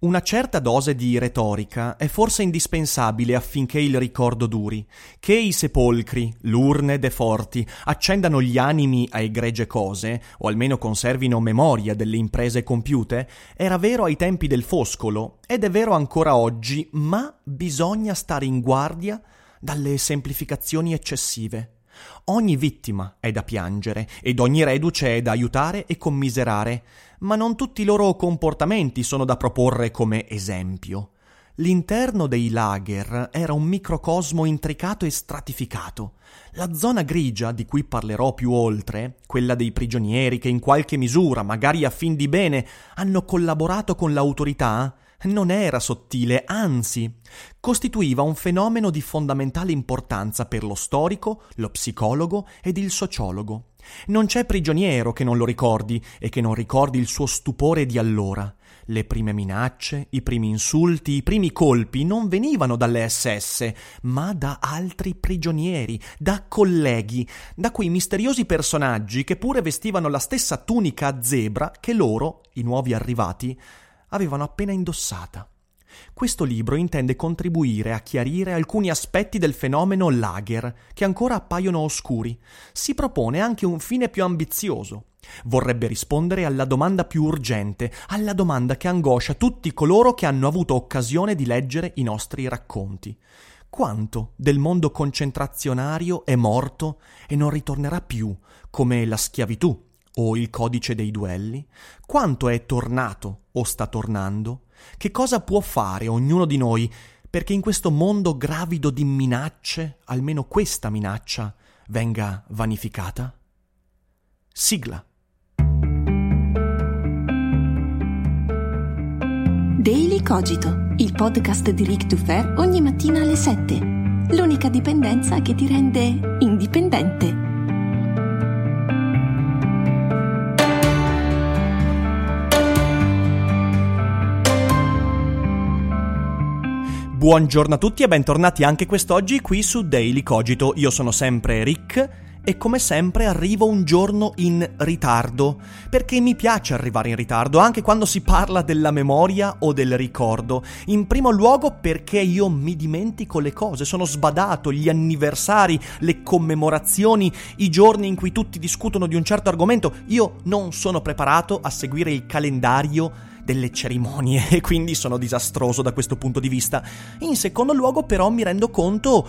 Una certa dose di retorica è forse indispensabile affinché il ricordo duri, che i sepolcri, l'urne de forti, accendano gli animi a egregie cose, o almeno conservino memoria delle imprese compiute, era vero ai tempi del Foscolo ed è vero ancora oggi, ma bisogna stare in guardia dalle semplificazioni eccessive. Ogni vittima è da piangere ed ogni reduce è da aiutare e commiserare, ma non tutti i loro comportamenti sono da proporre come esempio. L'interno dei lager era un microcosmo intricato e stratificato. La zona grigia, di cui parlerò più oltre, quella dei prigionieri che in qualche misura, magari a fin di bene, hanno collaborato con l'autorità, non era sottile, anzi, costituiva un fenomeno di fondamentale importanza per lo storico, lo psicologo ed il sociologo. Non c'è prigioniero che non lo ricordi e che non ricordi il suo stupore di allora. Le prime minacce, i primi insulti, i primi colpi non venivano dalle SS, ma da altri prigionieri, da colleghi, da quei misteriosi personaggi che pure vestivano la stessa tunica a zebra che loro, i nuovi arrivati, avevano appena indossata. Questo libro intende contribuire a chiarire alcuni aspetti del fenomeno lager che ancora appaiono oscuri. Si propone anche un fine più ambizioso. Vorrebbe rispondere alla domanda più urgente, alla domanda che angoscia tutti coloro che hanno avuto occasione di leggere i nostri racconti. Quanto del mondo concentrazionario è morto e non ritornerà più, come la schiavitù o il codice dei duelli? Quanto è tornato o sta tornando? Che cosa può fare ognuno di noi perché in questo mondo gravido di minacce, almeno questa minaccia, venga vanificata? Sigla. Daily Cogito, il podcast di Rick Dufer ogni mattina alle 7. L'unica dipendenza che ti rende indipendente. Buongiorno a tutti e bentornati anche quest'oggi qui su Daily Cogito. Io sono sempre Rick e come sempre arrivo un giorno in ritardo, perché mi piace arrivare in ritardo anche quando si parla della memoria o del ricordo. In primo luogo perché io mi dimentico le cose, sono sbadato, gli anniversari, le commemorazioni, i giorni in cui tutti discutono di un certo argomento, io non sono preparato a seguire il calendario delle cerimonie e quindi sono disastroso da questo punto di vista. In secondo luogo però mi rendo conto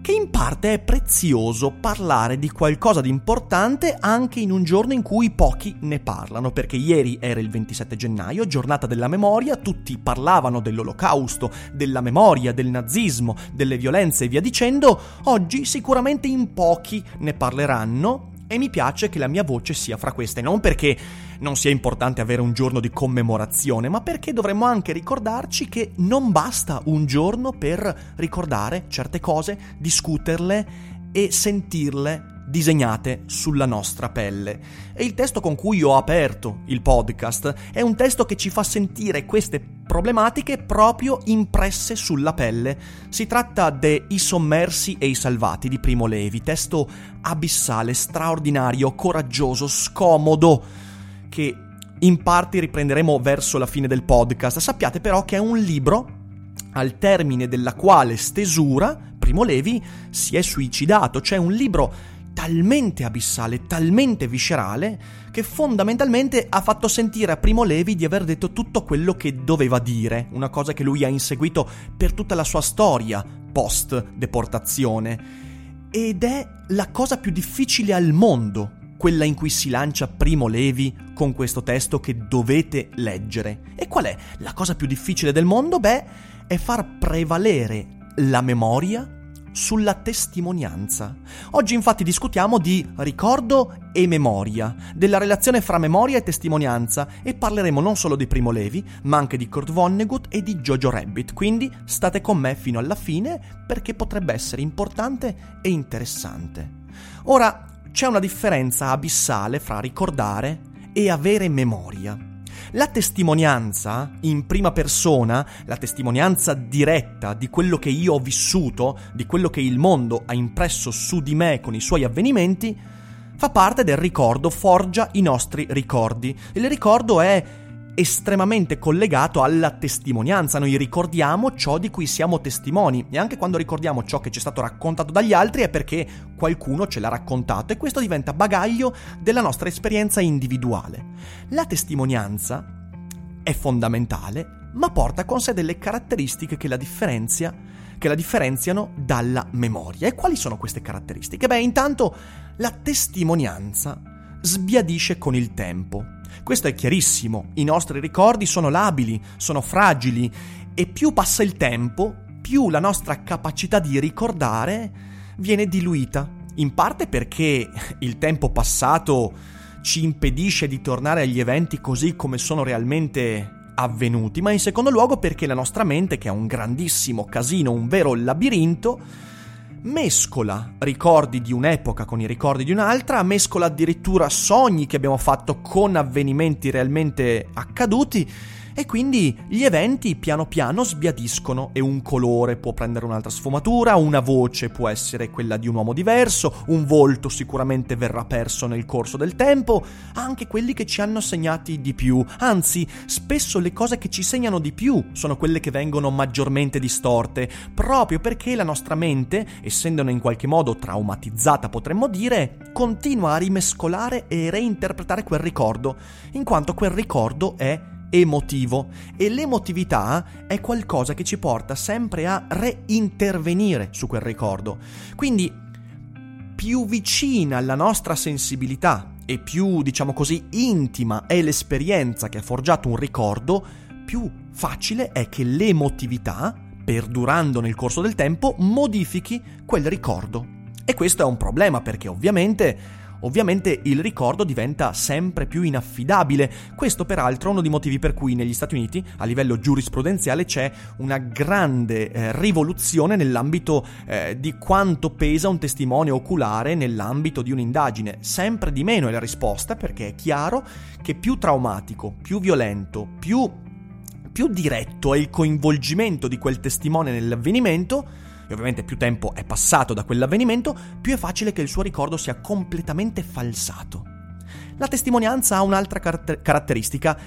che in parte è prezioso parlare di qualcosa di importante anche in un giorno in cui pochi ne parlano, perché ieri era il 27 gennaio, giornata della memoria, tutti parlavano dell'olocausto, della memoria, del nazismo, delle violenze e via dicendo, oggi sicuramente in pochi ne parleranno e mi piace che la mia voce sia fra queste, non perché non sia importante avere un giorno di commemorazione, ma perché dovremmo anche ricordarci che non basta un giorno per ricordare certe cose, discuterle e sentirle disegnate sulla nostra pelle. E il testo con cui ho aperto il podcast è un testo che ci fa sentire queste problematiche proprio impresse sulla pelle. Si tratta de I sommersi e i salvati di Primo Levi, testo abissale, straordinario, coraggioso, scomodo, che in parte riprenderemo verso la fine del podcast. Sappiate però che è un libro al termine della quale stesura Primo Levi si è suicidato, cioè un libro talmente abissale, talmente viscerale, che fondamentalmente ha fatto sentire a Primo Levi di aver detto tutto quello che doveva dire, una cosa che lui ha inseguito per tutta la sua storia post deportazione. Ed è la cosa più difficile al mondo, quella in cui si lancia Primo Levi con questo testo che dovete leggere. E qual è la cosa più difficile del mondo? Beh, è far prevalere la memoria sulla testimonianza. Oggi infatti discutiamo di ricordo e memoria, della relazione fra memoria e testimonianza e parleremo non solo di Primo Levi, ma anche di Kurt Vonnegut e di Jojo Rabbit, quindi state con me fino alla fine perché potrebbe essere importante e interessante. Ora, c'è una differenza abissale fra ricordare e avere memoria. La testimonianza in prima persona, la testimonianza diretta di quello che io ho vissuto, di quello che il mondo ha impresso su di me con i suoi avvenimenti, fa parte del ricordo, forgia i nostri ricordi. Il ricordo è estremamente collegato alla testimonianza. Noi ricordiamo ciò di cui siamo testimoni e anche quando ricordiamo ciò che ci è stato raccontato dagli altri è perché qualcuno ce l'ha raccontato e questo diventa bagaglio della nostra esperienza individuale. La testimonianza è fondamentale, ma porta con sé delle caratteristiche che la, che la differenziano dalla memoria. E quali sono queste caratteristiche? Beh, intanto la testimonianza sbiadisce con il tempo. Questo è chiarissimo, i nostri ricordi sono labili, sono fragili e più passa il tempo, più la nostra capacità di ricordare viene diluita. In parte perché il tempo passato ci impedisce di tornare agli eventi così come sono realmente avvenuti, ma in secondo luogo perché la nostra mente, che è un grandissimo casino, un vero labirinto, mescola ricordi di un'epoca con i ricordi di un'altra, mescola addirittura sogni che abbiamo fatto con avvenimenti realmente accaduti e quindi gli eventi piano piano sbiadiscono e un colore può prendere un'altra sfumatura, una voce può essere quella di un uomo diverso, un volto sicuramente verrà perso nel corso del tempo, anche quelli che ci hanno segnati di più, anzi spesso le cose che ci segnano di più sono quelle che vengono maggiormente distorte, proprio perché la nostra mente, essendone in qualche modo traumatizzata potremmo dire, continua a rimescolare e reinterpretare quel ricordo, in quanto quel ricordo è emotivo e l'emotività è qualcosa che ci porta sempre a reintervenire su quel ricordo. Quindi più vicina alla nostra sensibilità e più, diciamo così, intima è l'esperienza che ha forgiato un ricordo, più facile è che l'emotività, perdurando nel corso del tempo, modifichi quel ricordo. E questo è un problema perché ovviamente Ovviamente il ricordo diventa sempre più inaffidabile. Questo peraltro è uno dei motivi per cui negli Stati Uniti, a livello giurisprudenziale, c'è una grande eh, rivoluzione nell'ambito eh, di quanto pesa un testimone oculare nell'ambito di un'indagine. Sempre di meno è la risposta perché è chiaro che più traumatico, più violento, più, più diretto è il coinvolgimento di quel testimone nell'avvenimento, e ovviamente più tempo è passato da quell'avvenimento, più è facile che il suo ricordo sia completamente falsato. La testimonianza ha un'altra car- caratteristica,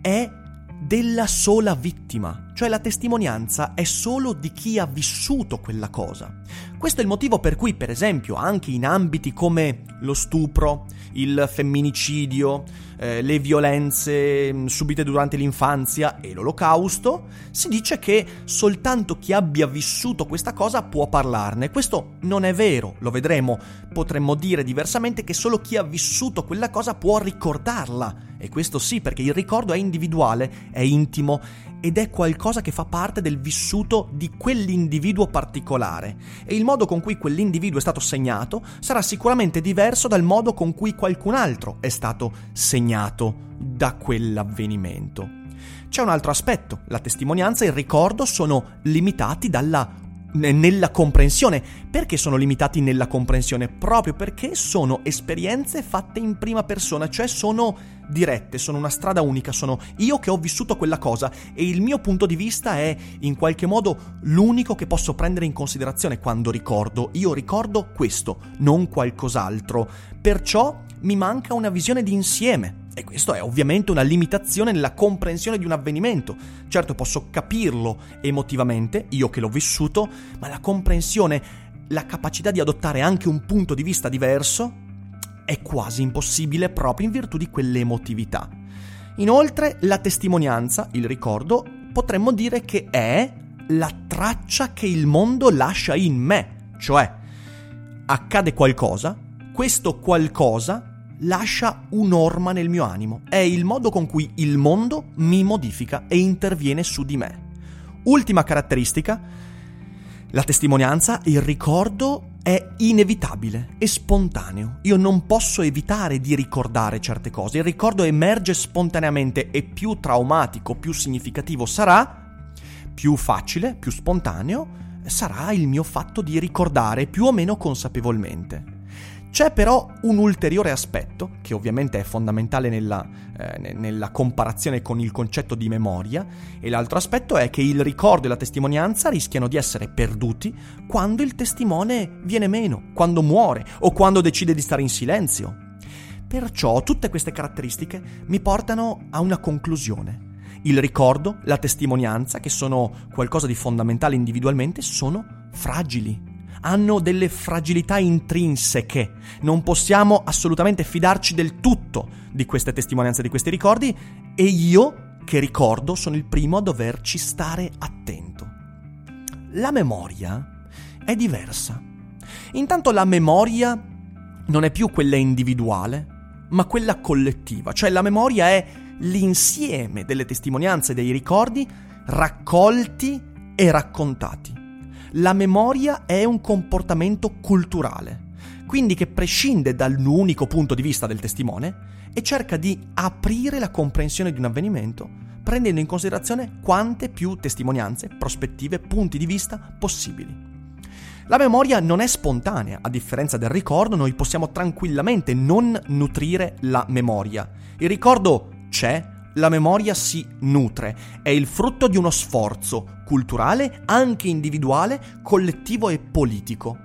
è della sola vittima, cioè la testimonianza è solo di chi ha vissuto quella cosa. Questo è il motivo per cui, per esempio, anche in ambiti come lo stupro, il femminicidio, eh, le violenze mm, subite durante l'infanzia e l'olocausto, si dice che soltanto chi abbia vissuto questa cosa può parlarne. Questo non è vero, lo vedremo. Potremmo dire diversamente che solo chi ha vissuto quella cosa può ricordarla. E questo sì, perché il ricordo è individuale, è intimo ed è qualcosa che fa parte del vissuto di quell'individuo particolare e il modo con cui quell'individuo è stato segnato sarà sicuramente diverso dal modo con cui qualcun altro è stato segnato da quell'avvenimento. C'è un altro aspetto, la testimonianza e il ricordo sono limitati dalla nella comprensione. Perché sono limitati nella comprensione? Proprio perché sono esperienze fatte in prima persona, cioè sono dirette, sono una strada unica, sono io che ho vissuto quella cosa e il mio punto di vista è in qualche modo l'unico che posso prendere in considerazione quando ricordo. Io ricordo questo, non qualcos'altro. Perciò mi manca una visione di insieme. E questo è ovviamente una limitazione nella comprensione di un avvenimento. Certo posso capirlo emotivamente, io che l'ho vissuto, ma la comprensione, la capacità di adottare anche un punto di vista diverso, è quasi impossibile proprio in virtù di quell'emotività. Inoltre, la testimonianza, il ricordo, potremmo dire che è la traccia che il mondo lascia in me, cioè accade qualcosa, questo qualcosa lascia un'orma nel mio animo, è il modo con cui il mondo mi modifica e interviene su di me. Ultima caratteristica, La testimonianza, il ricordo è inevitabile è spontaneo. Io non posso evitare di ricordare certe cose. Il ricordo emerge spontaneamente e più traumatico, più significativo sarà, più facile, più spontaneo sarà il mio fatto di ricordare più o meno consapevolmente. C'è però un ulteriore aspetto, che ovviamente è fondamentale nella, eh, nella, comparazione con il concetto di memoria, e l'altro aspetto è che il ricordo e la testimonianza rischiano di essere perduti quando il testimone viene meno, quando muore o quando decide di stare in silenzio. Perciò tutte queste caratteristiche mi portano a una conclusione. Il ricordo, la testimonianza, che sono qualcosa di fondamentale individualmente, sono fragili. Hanno delle fragilità intrinseche. Non possiamo assolutamente fidarci del tutto di queste testimonianze, di questi ricordi, e io, che ricordo, sono il primo a doverci stare attento. La memoria è diversa. Intanto la memoria non è più quella individuale, ma quella collettiva, cioè la memoria è l'insieme delle testimonianze dei ricordi raccolti e raccontati. La memoria è un comportamento culturale, quindi che prescinde dall'unico punto di vista del testimone e cerca di aprire la comprensione di un avvenimento, prendendo in considerazione quante più testimonianze, prospettive, punti di vista possibili. La memoria non è spontanea, a differenza del ricordo noi possiamo tranquillamente non nutrire la memoria. Il ricordo c'è, la memoria si nutre, è il frutto di uno sforzo culturale, anche individuale, collettivo e politico.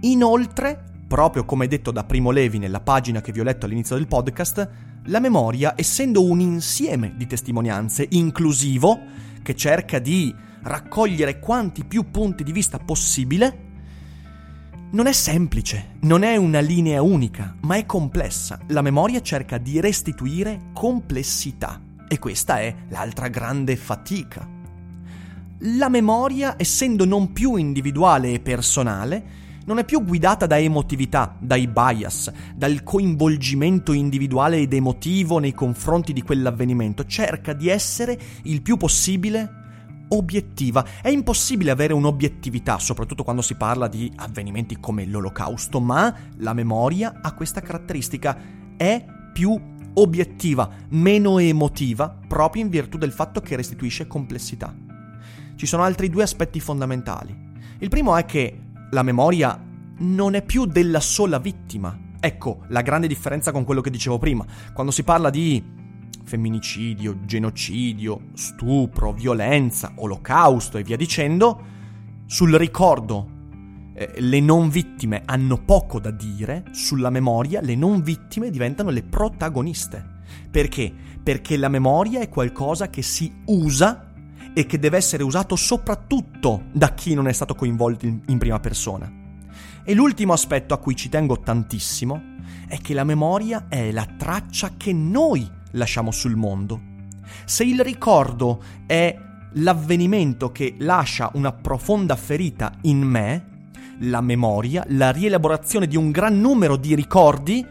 Inoltre, proprio come detto da Primo Levi nella pagina che vi ho letto all'inizio del podcast, la memoria, essendo un insieme di testimonianze inclusivo, che cerca di raccogliere quanti più punti di vista possibile, non è semplice, non è una linea unica, ma è complessa. La memoria cerca di restituire complessità e questa è l'altra grande fatica. La memoria, essendo non più individuale e personale, non è più guidata da emotività, dai bias, dal coinvolgimento individuale ed emotivo nei confronti di quell'avvenimento, cerca di essere il più possibile obiettiva. È impossibile avere un'obiettività, soprattutto quando si parla di avvenimenti come l'olocausto, ma la memoria ha questa caratteristica, è più obiettiva, meno emotiva, proprio in virtù del fatto che restituisce complessità. Ci sono altri due aspetti fondamentali. Il primo è che la memoria non è più della sola vittima. Ecco la grande differenza con quello che dicevo prima. Quando si parla di femminicidio, genocidio, stupro, violenza, olocausto e via dicendo, sul ricordo eh, le non vittime hanno poco da dire, sulla memoria le non vittime diventano le protagoniste. Perché? Perché la memoria è qualcosa che si usa e che deve essere usato soprattutto da chi non è stato coinvolto in, in prima persona. E l'ultimo aspetto a cui ci tengo tantissimo è che la memoria è la traccia che noi lasciamo sul mondo. Se il ricordo è l'avvenimento che lascia una profonda ferita in me, la memoria, la rielaborazione di un gran numero di ricordi,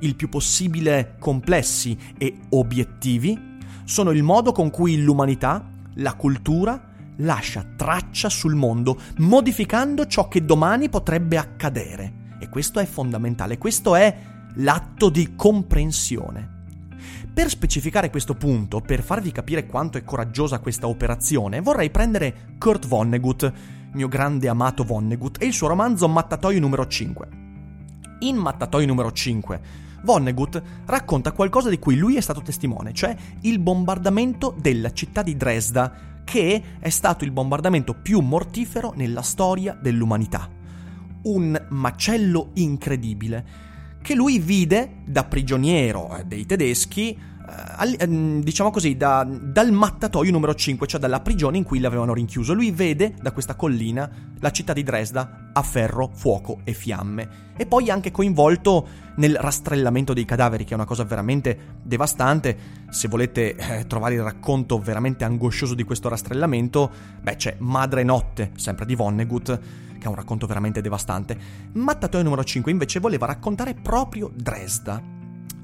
il più possibile complessi e obiettivi, sono il modo con cui l'umanità, la cultura, lascia traccia sul mondo, modificando ciò che domani potrebbe accadere. E questo è fondamentale, questo è l'atto di comprensione. Per specificare questo punto, per farvi capire quanto è coraggiosa questa operazione, vorrei prendere Kurt Vonnegut, mio grande amato Vonnegut, e il suo romanzo Mattatoio numero 5. In Mattatoio numero 5, Vonnegut racconta qualcosa di cui lui è stato testimone, cioè il bombardamento della città di Dresda, che è stato il bombardamento più mortifero nella storia dell'umanità. Un macello incredibile che lui vide da prigioniero eh, dei tedeschi, diciamo così, da, dal mattatoio numero 5, cioè dalla prigione in cui l'avevano rinchiuso. Lui vede da questa collina la città di Dresda a ferro, fuoco e fiamme. E poi anche coinvolto nel rastrellamento dei cadaveri, che è una cosa veramente devastante. Se volete eh, trovare il racconto veramente angoscioso di questo rastrellamento, beh, c'è Madre Notte, sempre di Vonnegut che è un racconto veramente devastante. Mattatoio numero 5 invece voleva raccontare proprio Dresda.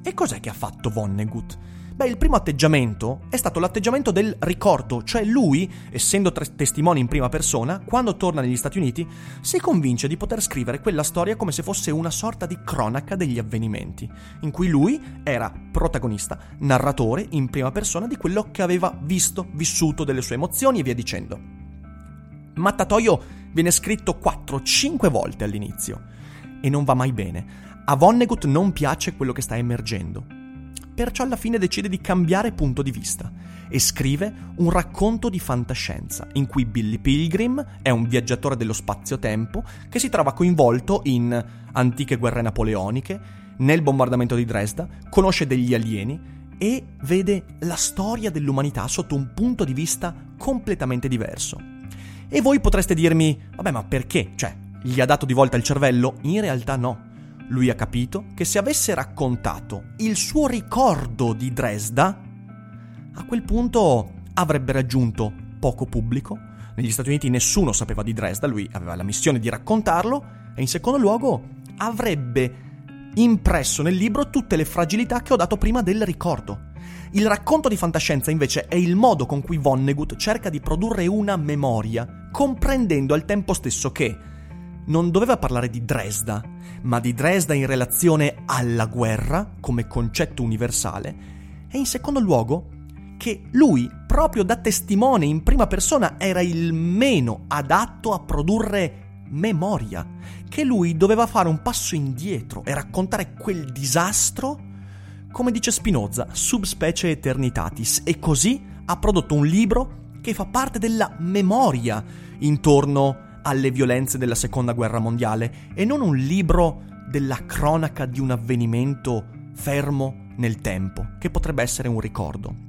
E cos'è che ha fatto Vonnegut? Beh, il primo atteggiamento è stato l'atteggiamento del ricordo, cioè lui, essendo tre- testimone in prima persona, quando torna negli Stati Uniti, si convince di poter scrivere quella storia come se fosse una sorta di cronaca degli avvenimenti, in cui lui era protagonista, narratore in prima persona di quello che aveva visto, vissuto, delle sue emozioni e via dicendo. Mattatoio viene scritto 4-5 volte all'inizio e non va mai bene. A Vonnegut non piace quello che sta emergendo perciò alla fine decide di cambiare punto di vista e scrive un racconto di fantascienza in cui Billy Pilgrim è un viaggiatore dello spazio-tempo che si trova coinvolto in antiche guerre napoleoniche, nel bombardamento di Dresda, conosce degli alieni e vede la storia dell'umanità sotto un punto di vista completamente diverso. E voi potreste dirmi, vabbè ma perché? Cioè, gli ha dato di volta il cervello? In realtà no. Lui ha capito che se avesse raccontato il suo ricordo di Dresda, a quel punto avrebbe raggiunto poco pubblico. Negli Stati Uniti nessuno sapeva di Dresda, lui aveva la missione di raccontarlo e in secondo luogo avrebbe impresso nel libro tutte le fragilità che ho dato prima del ricordo. Il racconto di fantascienza invece è il modo con cui Vonnegut cerca di produrre una memoria, comprendendo al tempo stesso che non doveva parlare di Dresda, ma di Dresda in relazione alla guerra come concetto universale, e in secondo luogo che lui, proprio da testimone in prima persona, era il meno adatto a produrre memoria, che lui doveva fare un passo indietro e raccontare quel disastro, come dice Spinoza, subspecie eternitatis, e così ha prodotto un libro che fa parte della memoria intorno alle violenze della seconda guerra mondiale e non un libro della cronaca di un avvenimento fermo nel tempo, che potrebbe essere un ricordo.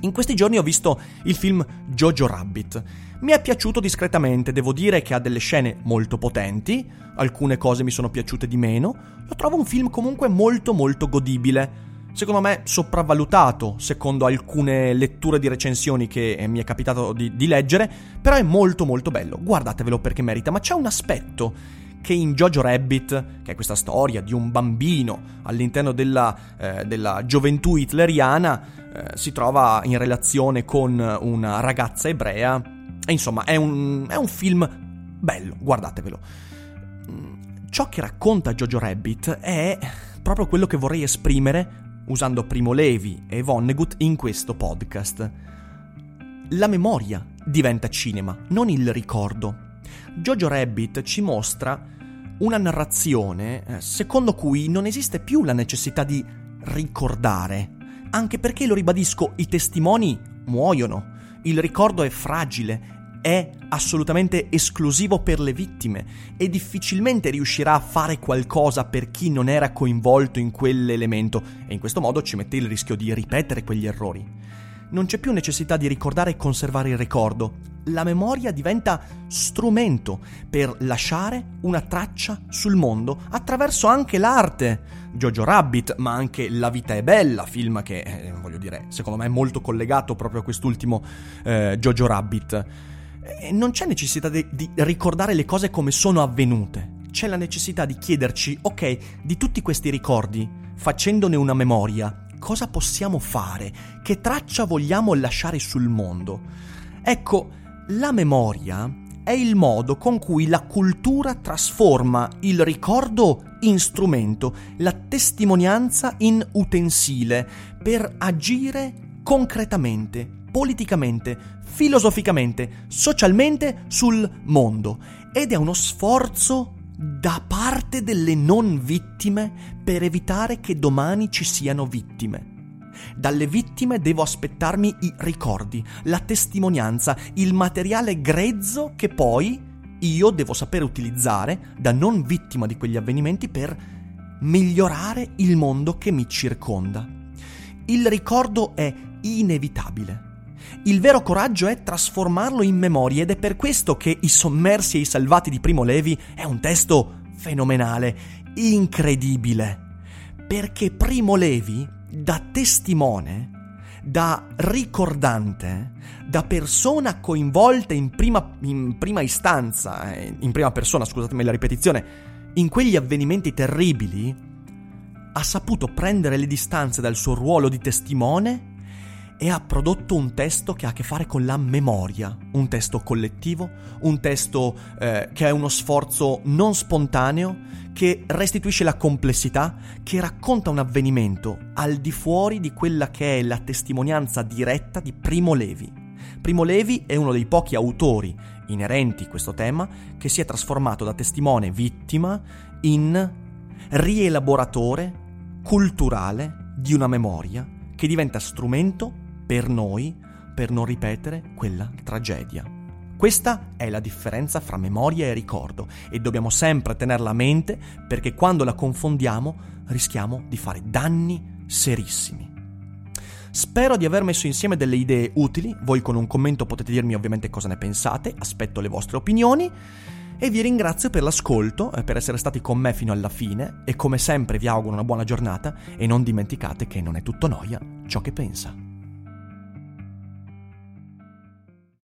In questi giorni ho visto il film Jojo Rabbit. Mi è piaciuto discretamente, devo dire che ha delle scene molto potenti, alcune cose mi sono piaciute di meno, lo trovo un film comunque molto molto godibile secondo me sopravvalutato, secondo alcune letture di recensioni che eh, mi è capitato di, di, leggere, però è molto molto bello, guardatevelo perché merita, ma c'è un aspetto che in Jojo Rabbit, che è questa storia di un bambino all'interno della, eh, della gioventù hitleriana, eh, si trova in relazione con una ragazza ebrea, e insomma è un, è un film bello, guardatevelo. Mm, ciò che racconta Jojo Rabbit è proprio quello che vorrei esprimere usando Primo Levi e Vonnegut in questo podcast. La memoria diventa cinema, non il ricordo. Jojo Rabbit ci mostra una narrazione eh, secondo cui non esiste più la necessità di ricordare, anche perché, lo ribadisco, i testimoni muoiono, il ricordo è fragile, è assolutamente esclusivo per le vittime e difficilmente riuscirà a fare qualcosa per chi non era coinvolto in quell'elemento e in questo modo ci mette il rischio di ripetere quegli errori. Non c'è più necessità di ricordare e conservare il ricordo. La memoria diventa strumento per lasciare una traccia sul mondo attraverso anche l'arte. Jojo Rabbit, ma anche La vita è bella, film che, eh, voglio dire, secondo me è molto collegato proprio a quest'ultimo eh, Jojo Rabbit non c'è necessità di, di ricordare le cose come sono avvenute. C'è la necessità di chiederci, ok, di tutti questi ricordi, facendone una memoria, cosa possiamo fare? Che traccia vogliamo lasciare sul mondo? Ecco, la memoria è il modo con cui la cultura trasforma il ricordo in strumento, la testimonianza in utensile per agire concretamente, politicamente, filosoficamente, socialmente sul mondo ed è uno sforzo da parte delle non vittime per evitare che domani ci siano vittime. Dalle vittime devo aspettarmi i ricordi, la testimonianza, il materiale grezzo che poi io devo sapere utilizzare da non vittima di quegli avvenimenti per migliorare il mondo che mi circonda. Il ricordo è inevitabile. Il vero coraggio è trasformarlo in memoria ed è per questo che I sommersi e i salvati di Primo Levi è un testo fenomenale, incredibile. Perché Primo Levi, da testimone, da ricordante, da persona coinvolta in prima, in prima istanza, eh, in prima persona, scusatemi la ripetizione, in quegli avvenimenti terribili, ha saputo prendere le distanze dal suo ruolo di testimone e ha prodotto un testo che ha a che fare con la memoria, un testo collettivo, un testo eh, che è uno sforzo non spontaneo, che restituisce la complessità, che racconta un avvenimento al di fuori di quella che è la testimonianza diretta di Primo Levi. Primo Levi è uno dei pochi autori inerenti a questo tema che si è trasformato da testimone vittima in rielaboratore culturale di una memoria che diventa strumento per noi per non ripetere quella tragedia. Questa è la differenza fra memoria e ricordo e dobbiamo sempre tenerla a mente perché quando la confondiamo rischiamo di fare danni serissimi. Spero di aver messo insieme delle idee utili, voi con un commento potete dirmi ovviamente cosa ne pensate, aspetto le vostre opinioni e vi ringrazio per l'ascolto, per essere stati con me fino alla fine e come sempre vi auguro una buona giornata e non dimenticate che non è tutto noia ciò che pensa.